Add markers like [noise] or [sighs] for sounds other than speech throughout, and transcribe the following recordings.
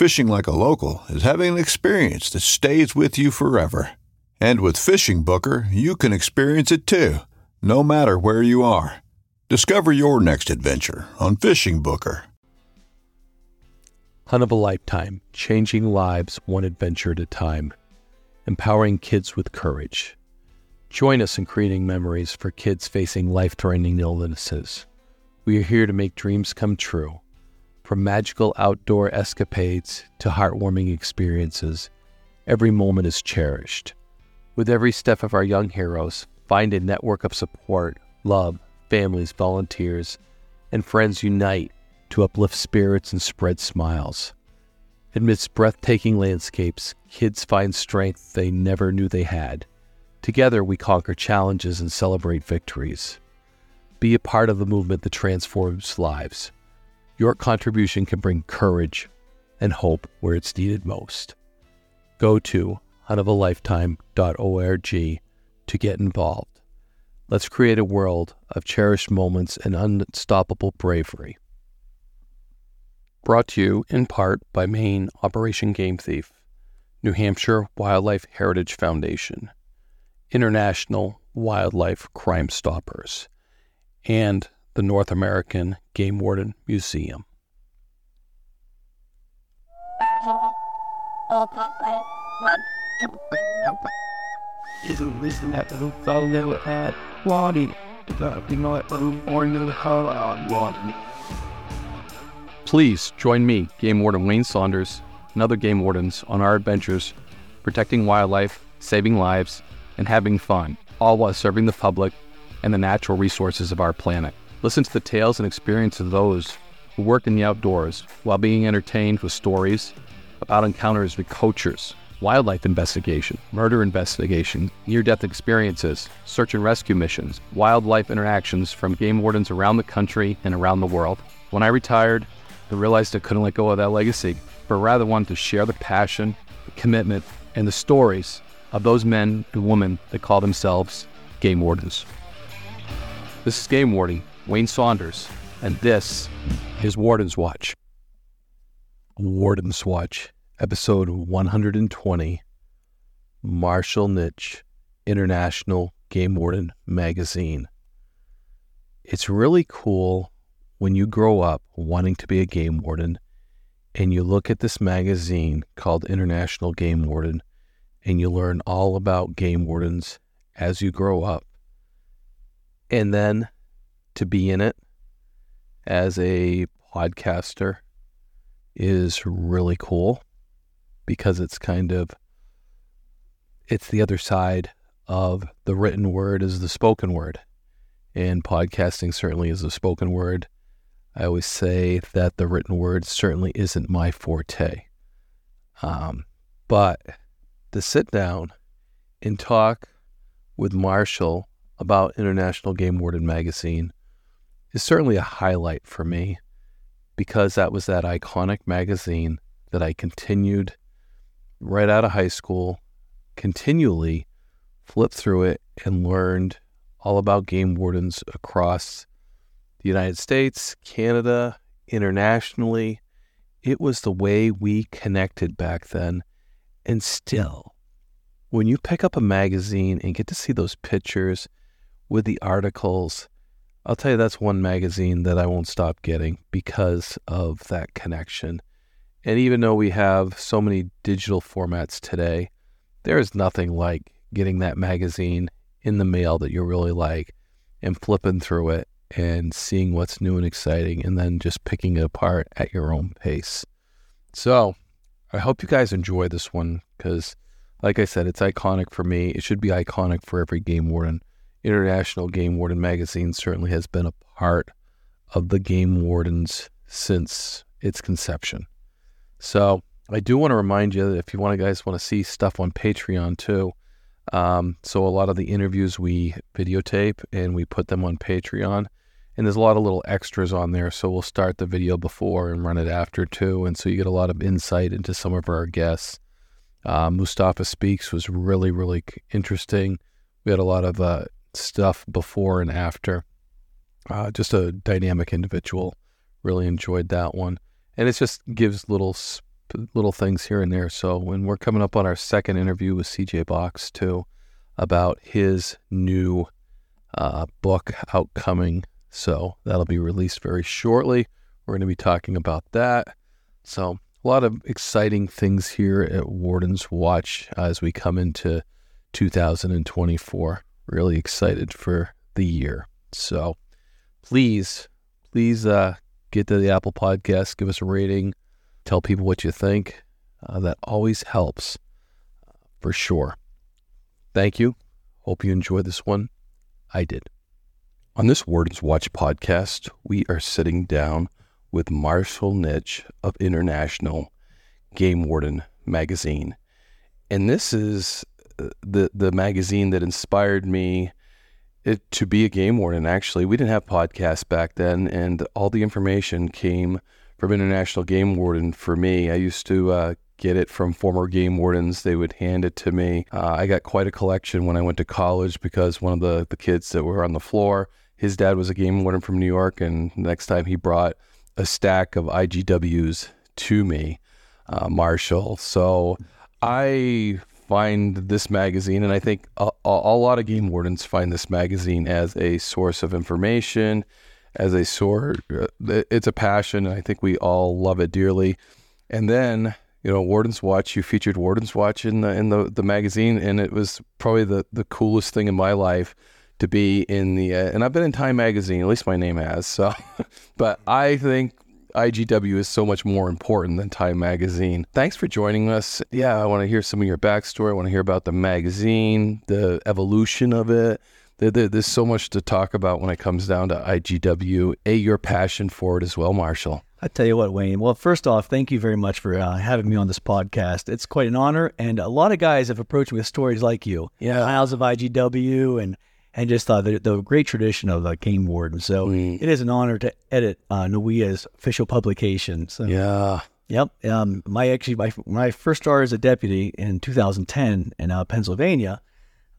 Fishing like a local is having an experience that stays with you forever. And with Fishing Booker, you can experience it too, no matter where you are. Discover your next adventure on Fishing Booker. Hunt of a lifetime, changing lives one adventure at a time, empowering kids with courage. Join us in creating memories for kids facing life threatening illnesses. We are here to make dreams come true. From magical outdoor escapades to heartwarming experiences, every moment is cherished. With every step of our young heroes, find a network of support, love, families, volunteers, and friends unite to uplift spirits and spread smiles. Amidst breathtaking landscapes, kids find strength they never knew they had. Together, we conquer challenges and celebrate victories. Be a part of the movement that transforms lives. Your contribution can bring courage and hope where it's needed most. Go to huntofalifetime.org to get involved. Let's create a world of cherished moments and unstoppable bravery. Brought to you in part by Maine Operation Game Thief, New Hampshire Wildlife Heritage Foundation, International Wildlife Crime Stoppers, and the North American Game Warden Museum. Please join me, Game Warden Wayne Saunders, and other game wardens on our adventures protecting wildlife, saving lives, and having fun, all while serving the public and the natural resources of our planet. Listen to the tales and experiences of those who work in the outdoors while being entertained with stories about encounters with poachers, wildlife investigation, murder investigation, near death experiences, search and rescue missions, wildlife interactions from game wardens around the country and around the world. When I retired, I realized I couldn't let go of that legacy, but rather wanted to share the passion, the commitment, and the stories of those men and women that call themselves game wardens. This is Game Warden Wayne Saunders, and this is Warden's Watch. Warden's Watch, episode 120 Marshall Nych, International Game Warden Magazine. It's really cool when you grow up wanting to be a game warden and you look at this magazine called International Game Warden and you learn all about game wardens as you grow up. And then to be in it as a podcaster is really cool because it's kind of it's the other side of the written word is the spoken word and podcasting certainly is a spoken word I always say that the written word certainly isn't my forte. Um, but to sit down and talk with Marshall about International Game Warden magazine is certainly a highlight for me because that was that iconic magazine that I continued right out of high school, continually flipped through it and learned all about game wardens across the United States, Canada, internationally. It was the way we connected back then. And still, when you pick up a magazine and get to see those pictures with the articles, I'll tell you that's one magazine that I won't stop getting because of that connection. And even though we have so many digital formats today, there is nothing like getting that magazine in the mail that you really like and flipping through it and seeing what's new and exciting and then just picking it apart at your own pace. So I hope you guys enjoy this one because, like I said, it's iconic for me. It should be iconic for every game warden. International Game Warden magazine certainly has been a part of the game wardens since its conception. So I do want to remind you that if you want to guys want to see stuff on Patreon too, um, so a lot of the interviews we videotape and we put them on Patreon. And there's a lot of little extras on there. So we'll start the video before and run it after too. And so you get a lot of insight into some of our guests. Uh, Mustafa Speaks was really, really interesting. We had a lot of uh, stuff before and after. Uh, just a dynamic individual. Really enjoyed that one. And it just gives little little things here and there. So when we're coming up on our second interview with CJ Box too, about his new uh, book outcoming. So that'll be released very shortly. We're going to be talking about that. So a lot of exciting things here at Warden's Watch as we come into 2024. Really excited for the year. So please, please uh, get to the Apple Podcast, give us a rating, Tell people what you think. Uh, that always helps for sure. Thank you. Hope you enjoyed this one. I did. On this Warden's Watch podcast, we are sitting down with Marshall Nych of International Game Warden magazine. And this is the the magazine that inspired me it, to be a game warden actually. We didn't have podcasts back then and all the information came from International Game Warden for me. I used to uh, get it from former game wardens. They would hand it to me. Uh, I got quite a collection when I went to college because one of the, the kids that were on the floor, his dad was a game warden from New York. And next time he brought a stack of IGWs to me, uh, Marshall. So I find this magazine, and I think a, a, a lot of game wardens find this magazine as a source of information as a sword. Uh, it's a passion, and I think we all love it dearly. And then, you know, Warden's Watch. You featured Warden's Watch in the in the, the magazine, and it was probably the the coolest thing in my life to be in the. Uh, and I've been in Time magazine, at least my name has. So, [laughs] but I think IGW is so much more important than Time Magazine. Thanks for joining us. Yeah, I want to hear some of your backstory. I want to hear about the magazine, the evolution of it, there's so much to talk about when it comes down to IGW. A, your passion for it as well, Marshall. I tell you what, Wayne. Well, first off, thank you very much for uh, having me on this podcast. It's quite an honor, and a lot of guys have approached me with stories like you. Yeah, miles of IGW, and and just thought the, the great tradition of the game warden. So mm. it is an honor to edit uh, NAWEOA's official publication. So, yeah. Yep. Um, my actually my when I first started as a deputy in 2010 in uh, Pennsylvania,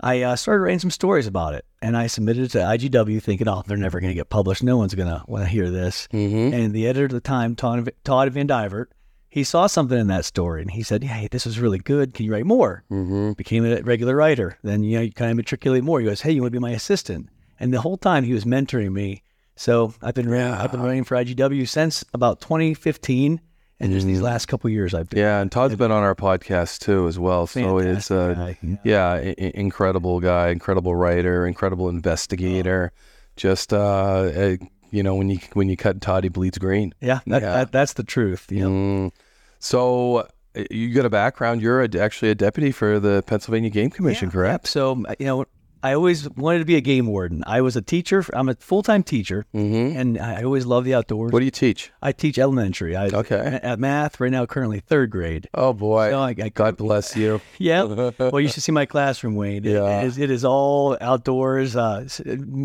I uh, started writing some stories about it, and I submitted it to IGW, thinking, "Oh, they're never going to get published. No one's going to want to hear this." Mm-hmm. And the editor at the time, Todd, Todd Van Divert, he saw something in that story, and he said, "Hey, this is really good. Can you write more?" Mm-hmm. Became a regular writer. Then you know you kind of matriculate more. He goes, "Hey, you want to be my assistant?" And the whole time he was mentoring me. So I've been yeah. I've been writing for IGW since about 2015 and just these mm-hmm. last couple years I've been. Yeah, and Todd's been on our podcast too as well. So it's a guy, yeah, yeah I- incredible guy, incredible writer, incredible investigator. Oh. Just uh, you know, when you when you cut Todd, he bleeds green. Yeah, that, yeah. That, that's the truth. You mm. So you got a background. You're a, actually a deputy for the Pennsylvania Game Commission, yeah, correct? So you know, I always wanted to be a game warden. I was a teacher. I'm a full time teacher, mm-hmm. and I always love the outdoors. What do you teach? I teach elementary. I, okay. At math right now, currently third grade. Oh boy! So I, I, God bless you. [laughs] yeah. [laughs] Well, you should see my classroom, Wayne. Yeah. It is, it is all outdoors, uh,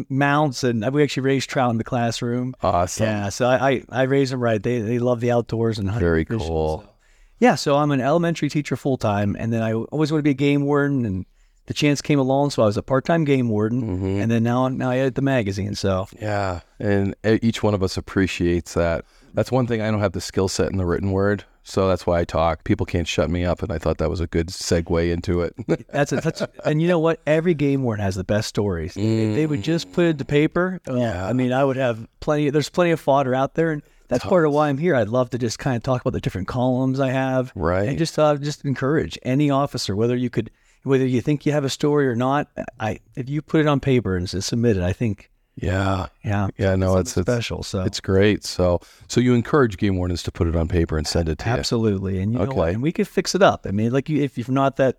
mounts, and we actually raise trout in the classroom. Awesome. Yeah. So I I, I raise them right. They they love the outdoors and very cool. So. Yeah. So I'm an elementary teacher full time, and then I always want to be a game warden and the chance came along, so I was a part-time game warden, Mm-hmm. and then now now I edit the magazine. So Yeah, and each one of us appreciates that. That's one thing I don't have the skill set in the written word, so that's why I talk. People can't shut me up, and I thought that was a good segue into it. [laughs] that's it. That's and you know what? Every game warden has the best stories. If they would just put it to paper, oh, I mean, I would have plenty. There's plenty of fodder out there, and that's part of why I'm here. I'd love to just kind of talk about the different columns I have, Right. And just uh, just encourage any officer, whether you could, whether you think you have a story or not. I if you put it on paper and submit it, I think, yeah, yeah, yeah, no, it's, it's special. So It's great. So, so you encourage game wardens to put it on paper and send it to Absolutely, and you know what? And we could fix it up. I mean, like you, if you're not that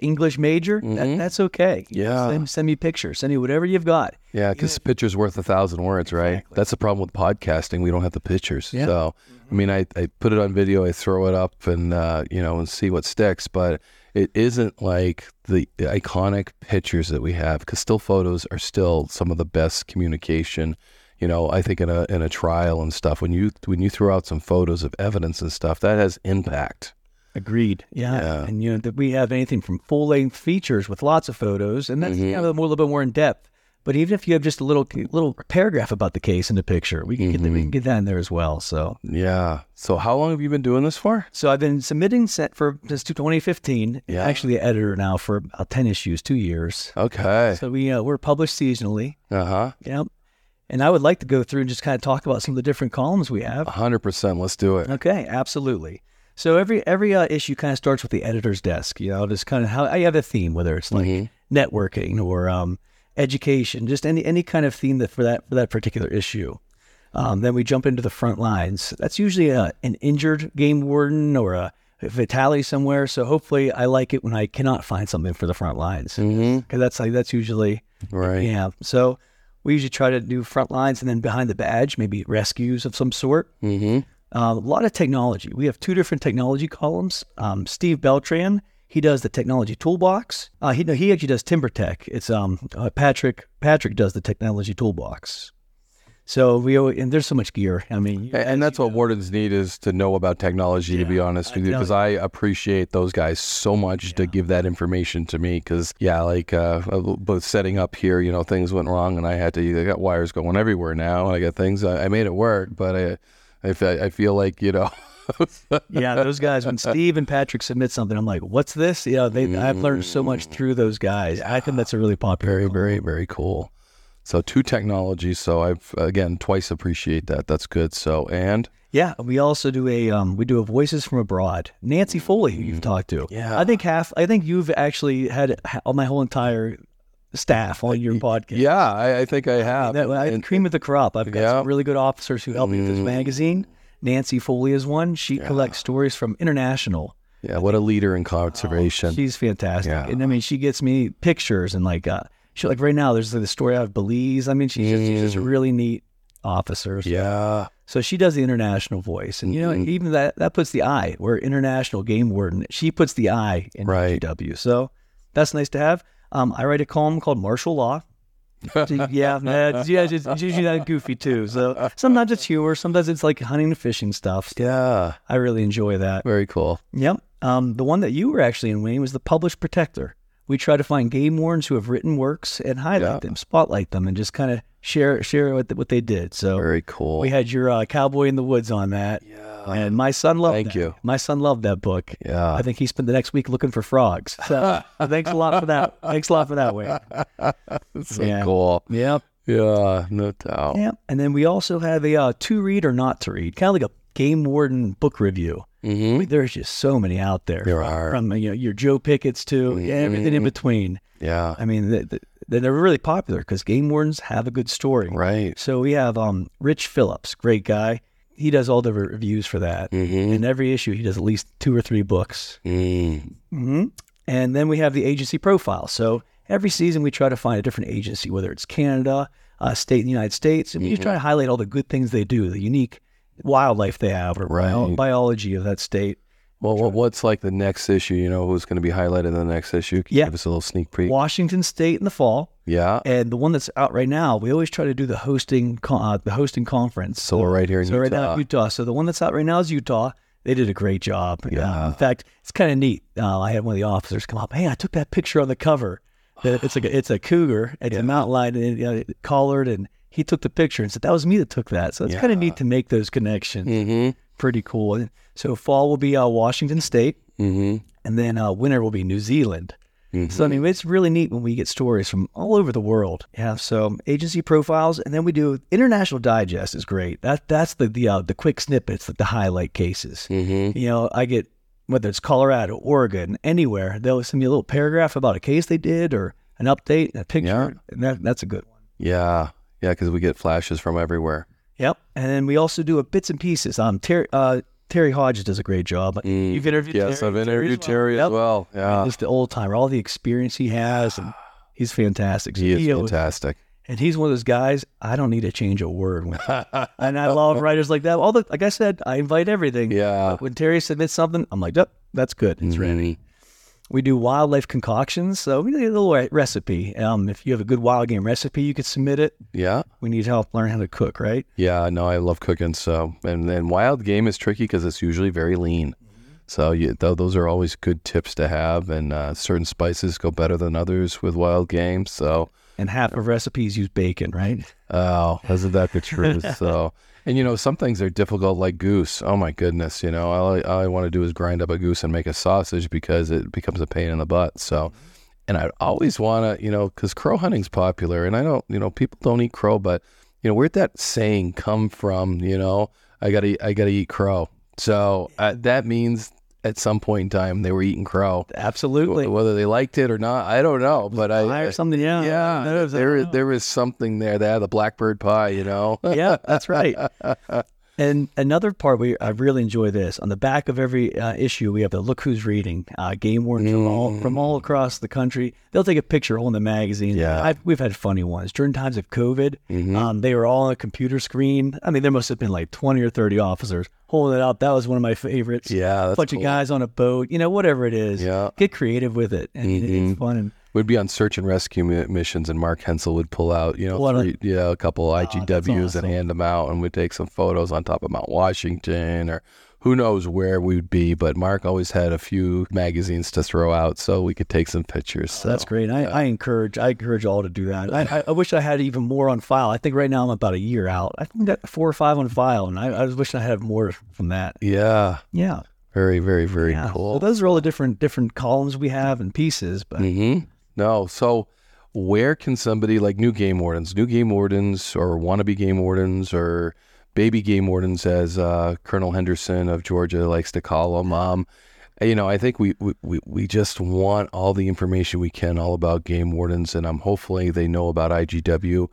English major, that, that's okay. Mm-hmm. Yeah. send, send me pictures, send me whatever you've got. Yeah, because picture's worth a thousand words, right? That's the problem with podcasting. We don't have the pictures. Yeah. So, I mean, I, I put it on video, I throw it up, and uh, you know, and see what sticks. But it isn't like the iconic pictures that we have, because still photos are still some of the best communication. You know, I think in a in a trial and stuff, when you when you throw out some photos of evidence and stuff, that has impact. Agreed. Yeah. Yeah. and you know that we have anything from full length features with lots of photos, and that's Mm-hmm. you know, a little bit more in depth. But even if you have just a little little paragraph about the case in the picture, we can get the, we Mm-hmm. can get that in there as well. So. Yeah. So, how long have you been doing this for? So I've been submitting set for since 2015. Yeah. Actually, the editor now for about 10 issues, two years. Okay. So we uh, we're published seasonally. Uh huh. Yep. And I would like to go through and just kind of talk about some of the different columns we have. hundred percent. Let's do it. Okay, absolutely. So every every uh, issue kind of starts with the editor's desk. You know, just kind of how I have a theme, whether it's like networking or um, education, just any any kind of theme that for that for that particular issue. Um, then we jump into the front lines. That's usually a, an injured game warden or a fatality somewhere. So hopefully, I like it when I cannot find something for the front lines because that's like that's usually Right. yeah. So we usually try to do front lines and then behind the badge, maybe rescues of some sort. Mm-hmm. Uh, a lot of technology. We have two different technology columns. Um, Steve Beltran, he does the technology toolbox. Uh, he no, he actually does Timber Tech. It's um uh, Patrick Patrick does the technology toolbox. So we and there's so much gear. I mean, you- And, that's what wardens need is to know about technology. to be honest with you, because I appreciate those guys so much to give that information to me. Because yeah, like uh, both setting up here, you know, things went wrong, and I had to. I got wires going everywhere now. I got things. I, I made it work, but I, I, I feel like you know. [laughs] yeah, those guys. When Steve and Patrick submit something, I'm like, "What's this?" You know, they, I've learned so much through those guys. I think that's a really popular. very, very, very cool. So two technologies. So I've again twice appreciate that. That's good. So and Yeah, we also do a um, we do a voices from abroad. Nancy Foley, who you've talked to. Yeah. I think half. I think you've actually had ha- my whole entire staff on your podcast. yeah, I, I think I have. That, I, And- cream of the crop. I've got Yeah. Mm. some really good officers who help me with this magazine. Nancy Foley is one. She collects stories from international. yeah, what a leader in conservation. She's fantastic, Yeah. and I mean, she gets me pictures and like, uh, she like right now. There's the story out of Belize. I mean, she's just, she's just really neat officer. So- Mm. yeah. So she does the international voice, and you know, Mm-hmm. even that that puts the I. We're international game warden. She puts the I in Right. GW. So that's nice to have. Um, I write a column called Marshall Law. Yeah, that's, yeah, it's, it's usually that goofy too. So sometimes it's humor, sometimes it's like hunting and fishing stuff. Yeah. I really enjoy that. Very cool. Yep. Um, the one that you were actually in, Wayne, was the Published Protector. We try to find game wardens who have written works and highlight Yeah. them, spotlight them, and just kind of share share what, what they did. So Very cool. we had your uh, Cowboy in the Woods on that. Yeah. And my son loved Thank that. you. My son loved that book. Yeah. I think he spent the next week looking for frogs. So [laughs] thanks a lot for that. Thanks a lot for that, Wayne. so yeah. cool. Yep. Yeah, no doubt. Yep. And then we also have a uh, to read or not to read, kind of like a game warden book review. Mm-hmm. There's just so many out there. There are. From you know your Joe Pickett's to everything in between. Yeah. I mean, th th they're really popular because game wardens have a good story. Right. So we have um, Rich Phillips, great guy. He does all the reviews for that. Mm-hmm. And every issue, he does at least two or three books. Mm. hmm And then we have the agency profile. So every season, we try to find a different agency, whether it's Canada, a state in the United States, and we just try to highlight all the good things they do, the unique wildlife they have, or bio- Right. biology of that state. Well, what, what's like the next issue? You know, who's going to be highlighted in the next issue? Can you Yeah. Give us a little sneak peek. Washington State in the fall, Yeah. and the one that's out right now, we always try to do the hosting con- uh, the hosting conference. So we're right here in Utah. So right now, Utah. Utah. So the one that's out right now is Utah. They did a great job. Yeah. Uh, in fact, it's kind of neat. Uh, I had one of the officers come up. Hey, I took that picture on the cover. [sighs] It's like a, it's a cougar. It's a mountain lion and you know, collared, and he took the picture and said that was me that took that. So it's kind of neat to make those connections. Mm-hmm. Pretty cool. So fall will be uh, Washington State, Mm-hmm. and then uh, winter will be New Zealand. So I mean, it's really neat when we get stories from all over the world. Yeah. So agency profiles, and then we do international digest is great. That that's the the uh, the quick snippets, the, the highlight cases. Mm-hmm. You know, I get whether it's Colorado, Oregon, anywhere, they'll send me a little paragraph about a case they did or an update, a picture, Yeah. and that that's a good one. Yeah. Yeah, because we get flashes from everywhere. Yep. And then we also do a bits and pieces. Um, Terry uh, Terry Hodges does a great job. You've interviewed Mm. Yes, Terry, I've interviewed as Terry as Yep. well. Yeah. Just the old timer, all the experience he has, and [sighs] he's fantastic. So He is always- fantastic. And he's one of those guys I don't need to change a word with. [laughs] and I love writers like that. All the like I said, I invite everything. Yeah. But when Terry submits something, I'm like, yep, that's good. It's ready. We do wildlife concoctions, so we need a little recipe. Um, if you have a good wild game recipe, you could submit it. Yeah. We need help learn how to cook, right? Yeah, no, I love cooking. So, and then wild game is tricky because it's usually very lean. So, you, th- those are always good tips to have. And uh, certain spices go better than others with wild game. So, And half of recipes use bacon, right? oh, isn't that the truth? [laughs] so, and you know, some things are difficult, like goose. Oh my goodness, you know, all I, all I want to do is grind up a goose and make a sausage because it becomes a pain in the butt. So, and I always want to, you know, because crow hunting's popular, and I don't, you know, people don't eat crow, but you know, where'd that saying come from? You know, I gotta, I gotta eat crow. So uh, that means at some point in time they were eating crow. Absolutely. Whether they liked it or not, I don't know. But I, or uh, something, yeah. yeah, There was- there, there was something there. They had the blackbird pie, you know. yeah, that's right. [laughs] And another part we I really enjoy this on the back of every uh, issue we have the look who's reading uh, game wardens from all from all across the country. They'll take a picture holding the magazine. Yeah. I've, we've had funny ones during times of COVID. Um, they were all on a computer screen. I mean, there must have been like twenty or thirty officers holding it up. That was one of my favorites. Yeah, that's bunch cool. of guys on a boat. You know, whatever it is. Yeah. get creative with it, and it's fun. And We'd be on search and rescue mi- missions, and Mark Hensel would pull out, you know, What a- Oh, three, yeah, a couple IGWs awesome. and hand them out, and we'd take some photos on top of Mount Washington, or who knows where we'd be. But Mark always had a few magazines to throw out, so we could take some pictures. So. That's great. I, I encourage I encourage all to do that. I, I, wish I had even more on file. I think right now I'm about a year out. I think got four or five on file, and I, I was wishing I had more from that. Yeah, Yeah, very, very, very yeah. cool. So those are all the different different columns we have and pieces. But hmm No. So, where can somebody like new game wardens, new game wardens, or wannabe game wardens, or baby game wardens, as uh, Colonel Henderson of Georgia likes to call them? Um, you know, I think we, we, we- we just want all the information we can all about game wardens, and I'm hopefully they know about IGW.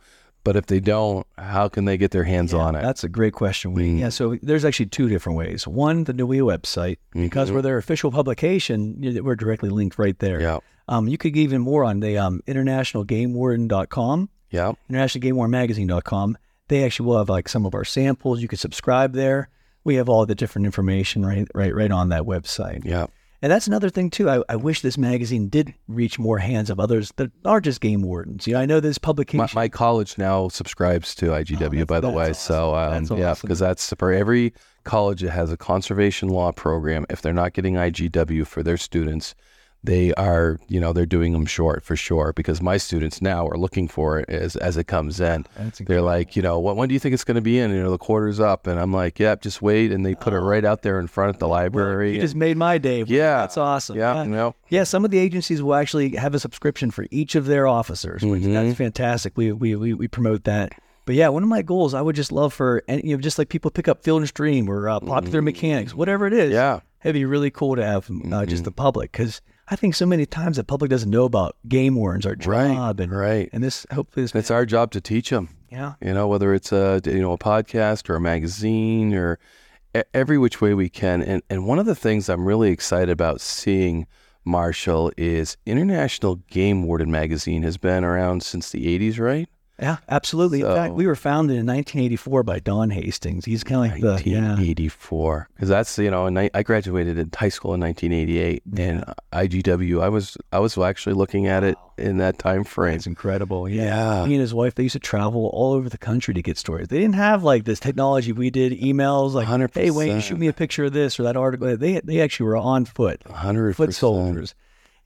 But if they don't, how can they get their hands on it? that's a great question. We, Mm. Yeah, so there's actually two different ways. One, the NUI website, because we're their official publication, we're directly linked right there. Mm-hmm. Yeah. Um, you could get even more on the um, internationalgamewarden.com. Yeah. internationalgamewardenmagazine.com. They actually will have like some of our samples. You could subscribe there. We have all the different information right, right, right on that website. Yeah. And that's another thing too. I, I wish this magazine did reach more hands of others that are just game wardens. You know, I know this publication. My, my college now subscribes to IGW, by the way. awesome. So, um, That's yeah, because that's for every college that has a conservation law program. If they're not getting IGW for their students, they are, you know, they're doing them short for sure. Because my students now are looking for it as as it comes in. They're like, you know, when, when do you think it's going to be in? You know, the quarter's up, and I'm like, yep, just wait, and they put it right out there in front of the library. you just made my day. yeah, That's awesome. Yeah, you know, Yeah, some of the agencies will actually have a subscription for each of their officers, which Mm-hmm. that's fantastic. We, we we we promote that. But yeah, one of my goals, I would just love for and you know just like people pick up Field and Stream or uh, Popular Mechanics, whatever it is. Mm-hmm. Yeah. it'd be really cool to have uh, just the public because I think so many times the public doesn't know about game wardens, our Right, job, and right. and this hopefully this it's our job to teach them. yeah you know whether it's a you know a podcast or a magazine or every which way we can and and one of the things i'm really excited about seeing marshall is international game warden magazine has been around since the 80s right Yeah, absolutely. So- in fact, we were founded in 1984 by Don Hastings. He's kind of like the 1984 because that's you know and I, I graduated in high school in 1988 and IGW I was I was actually looking at it in that time frame It's incredible. Yeah. Yeah. He and his wife, they used to travel all over the country to get stories. They didn't have like this technology we did, emails like, hey, Wayne, 100%. shoot me a picture of this or that article. They, they actually were on foot, 100 foot soldiers.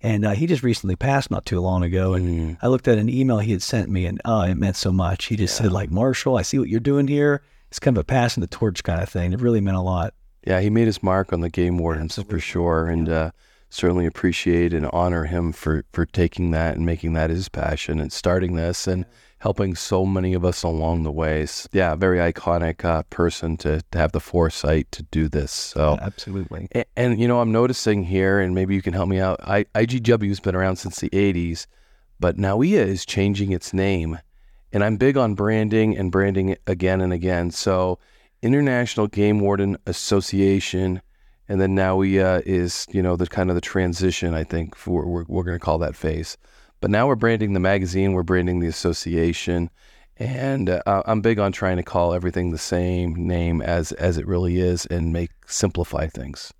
And uh, he just recently passed not too long ago. And Mm. I looked at an email he had sent me and oh, it meant so much. He just said, like, Marshall, I see what you're doing here. It's kind of a passing the torch kind of thing. It really meant a lot. yeah he made his mark on the game wardens for sure and uh, certainly appreciate and honor him for for taking that and making that his passion and starting this and helping so many of us along the ways yeah very iconic uh, person to, to have the foresight to do this so Absolutely. A- And, you know, I'm noticing here, and maybe you can help me out. I, IGW's been around since the 80s, but NAWEOA is changing its name. And I'm big on branding and branding again and again. So, International Game Warden Association, and then NAWEOA is, you know, the kind of the transition, I think, for, we're, we're going to call that phase. But now we're branding the magazine, we're branding the association. And uh, I'm big on trying to call everything the same name as as it really is, and make simplify things,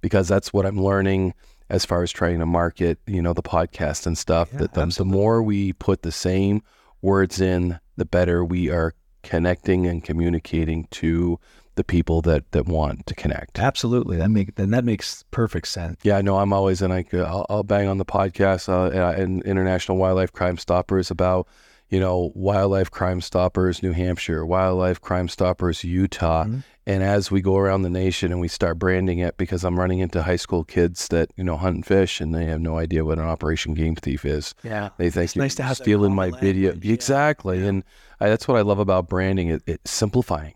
because that's what I'm learning as far as trying to market, you know, the podcast and stuff. Yeah, that the, the more we put the same words in, the better we are connecting and communicating to the people that that want to connect. Absolutely. That make then that makes perfect sense. Yeah, no, I'm always and I I'll, I'll bang on the podcast uh, uh, and International Wildlife Crime Stoppers about you know Wildlife Crime Stoppers New Hampshire, Wildlife Crime Stoppers Utah, and as we go around the nation and we start branding it, because I'm running into high school kids that you know hunt and fish and they have no idea what an Operation Game Thief is. Yeah. They think It's you're nice to have stealing my common video. yeah. Exactly. And I, that's what I love about branding. It, it's simplifying.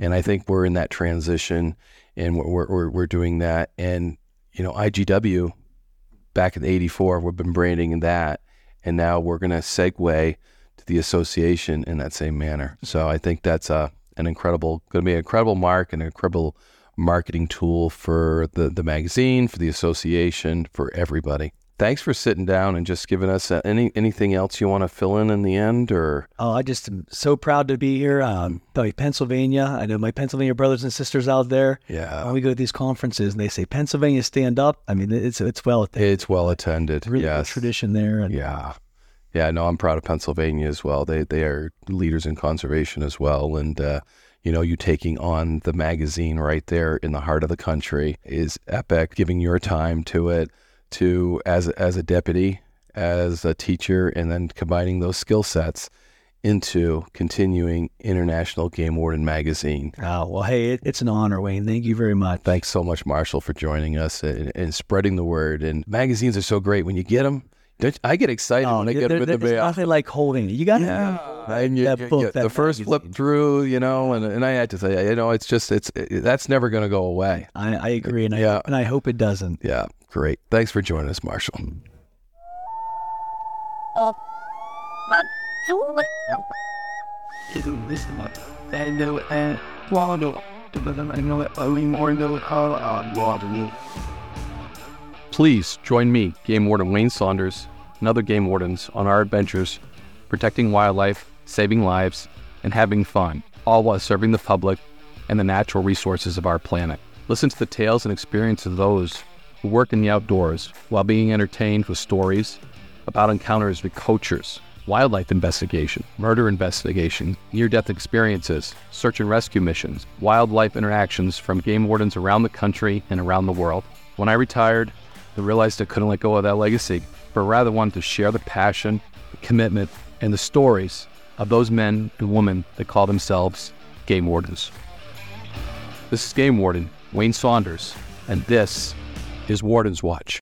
And I think we're in that transition and we're, we're, we're, doing that. And, you know, IGW back in 84, we've been branding that. And now we're going to segue to the association in that same manner. So I think that's uh, an incredible, going to be an incredible mark and an incredible marketing tool for the, the magazine, for the association, for everybody. Thanks for sitting down and just giving us uh, any anything else you want to fill in in the end, or Oh, I just am so proud to be here. Um, Pennsylvania. I know my Pennsylvania brothers and sisters out there. yeah, When we go to these conferences and they say Pennsylvania stand up, I mean it's it's well it's well attended. really good yes, tradition there. And yeah, yeah. No, I'm proud of Pennsylvania as well. They they are leaders in conservation as well, and uh, you know, you taking on the magazine right there in the heart of the country is epic. Giving your time to it, to as as a deputy, as a teacher, and then combining those skill sets into continuing International Game Warden magazine. Oh, well, hey, it, it's an honor, Wayne. Thank you very much. Thanks so much, Marshall, for joining us and, and spreading the word. And magazines are so great when you get them. Don't, I get excited oh, when I get them in the there's mail. nothing like holding it. You got Yeah, to and you, that you- book, you- that the first magazine. flip through, you know, and and I had to say, you know, it's just it's it, that's never going to go away. I, I agree, and I Yeah. and I hope it doesn't. Yeah, great. Thanks for joining us, Marshall. Please join me, Game Warden Wayne Saunders, and other game wardens on our adventures, protecting wildlife, saving lives, and having fun, all while serving the public and the natural resources of our planet. Listen to the tales and experiences of those who work in the outdoors while being entertained with stories about encounters with poachers, wildlife investigation, murder investigation, near death experiences, search and rescue missions, wildlife interactions from game wardens around the country and around the world. When I retired, I realized they couldn't let go of that legacy, but rather wanted to share the passion, the commitment, and the stories of those men and women that call themselves game wardens. This is Game Warden Wayne Saunders, and this is Warden's Watch.